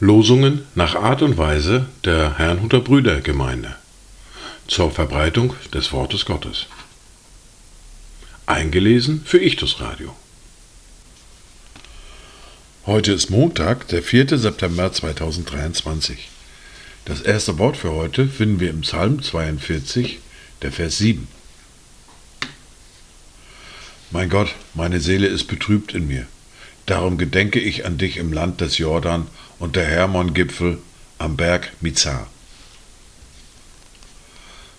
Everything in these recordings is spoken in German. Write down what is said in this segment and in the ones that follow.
Losungen nach Art und Weise der Herrnhuter Brüdergemeinde zur Verbreitung des Wortes Gottes. Eingelesen für Ichtus Radio. Heute ist Montag, der 4. September 2023. Das erste Wort für heute finden wir im Psalm 42, der Vers 7. Mein Gott, meine Seele ist betrübt in mir. Darum gedenke ich an dich im Land des Jordan und der Hermon-Gipfel am Berg Mizar.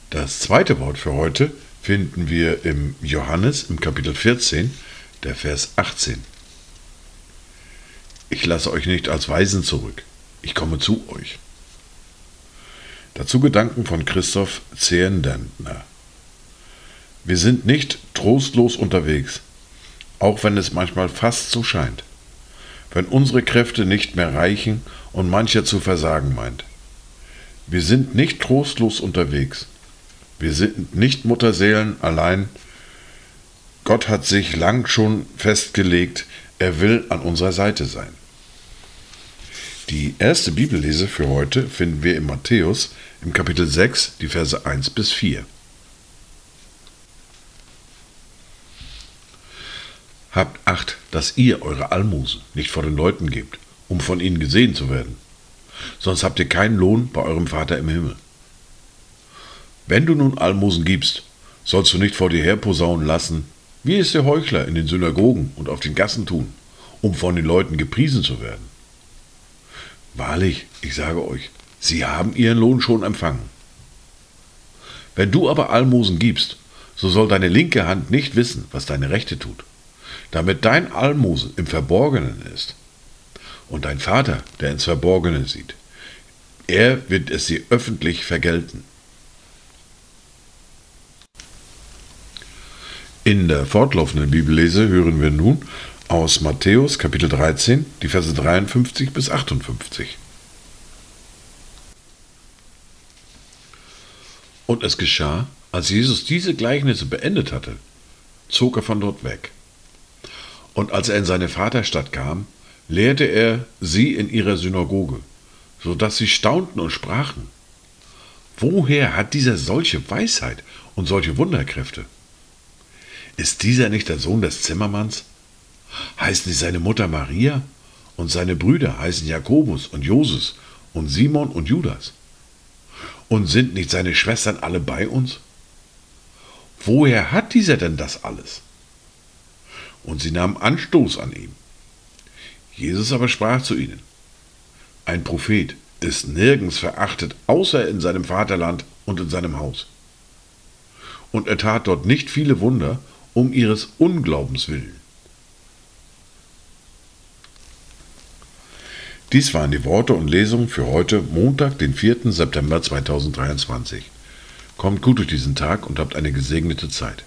Das zweite Wort für heute finden wir im Johannes im Kapitel 14, der Vers 18. Ich lasse euch nicht als Weisen zurück, ich komme zu euch. Dazu Gedanken von Christoph Zehndentner. Wir sind nicht trostlos unterwegs, auch wenn es manchmal fast so scheint. Wenn unsere Kräfte nicht mehr reichen und mancher zu versagen meint. Wir sind nicht trostlos unterwegs. Wir sind nicht Mutterseelen allein. Gott hat sich lang schon festgelegt, er will an unserer Seite sein. Die erste Bibellese für heute finden wir in Matthäus im Kapitel 6, die Verse 1 bis 4. Habt Acht, dass ihr eure Almosen nicht vor den Leuten gebt, um von ihnen gesehen zu werden. Sonst habt ihr keinen Lohn bei eurem Vater im Himmel. Wenn du nun Almosen gibst, sollst du nicht vor dir herposaunen lassen, wie es der Heuchler in den Synagogen und auf den Gassen tun, um von den Leuten gepriesen zu werden. Wahrlich, ich sage euch, sie haben ihren Lohn schon empfangen. Wenn du aber Almosen gibst, so soll deine linke Hand nicht wissen, was deine rechte tut damit dein Almosen im Verborgenen ist. Und dein Vater, der ins Verborgene sieht, er wird es dir öffentlich vergelten. In der fortlaufenden Bibellese hören wir nun aus Matthäus Kapitel 13 die Verse 53 bis 58. Und es geschah, als Jesus diese Gleichnisse beendet hatte, zog er von dort weg. Und als er in seine Vaterstadt kam, lehrte er sie in ihrer Synagoge, so dass sie staunten und sprachen. Woher hat dieser solche Weisheit und solche Wunderkräfte? Ist dieser nicht der Sohn des Zimmermanns? Heißt nicht seine Mutter Maria? Und seine Brüder heißen Jakobus und Joses und Simon und Judas? Und sind nicht seine Schwestern alle bei uns? Woher hat dieser denn das alles? Und sie nahmen Anstoß an ihm. Jesus aber sprach zu ihnen, ein Prophet ist nirgends verachtet, außer in seinem Vaterland und in seinem Haus. Und er tat dort nicht viele Wunder, um ihres Unglaubens willen. Dies waren die Worte und Lesungen für heute, Montag, den 4. September 2023. Kommt gut durch diesen Tag und habt eine gesegnete Zeit.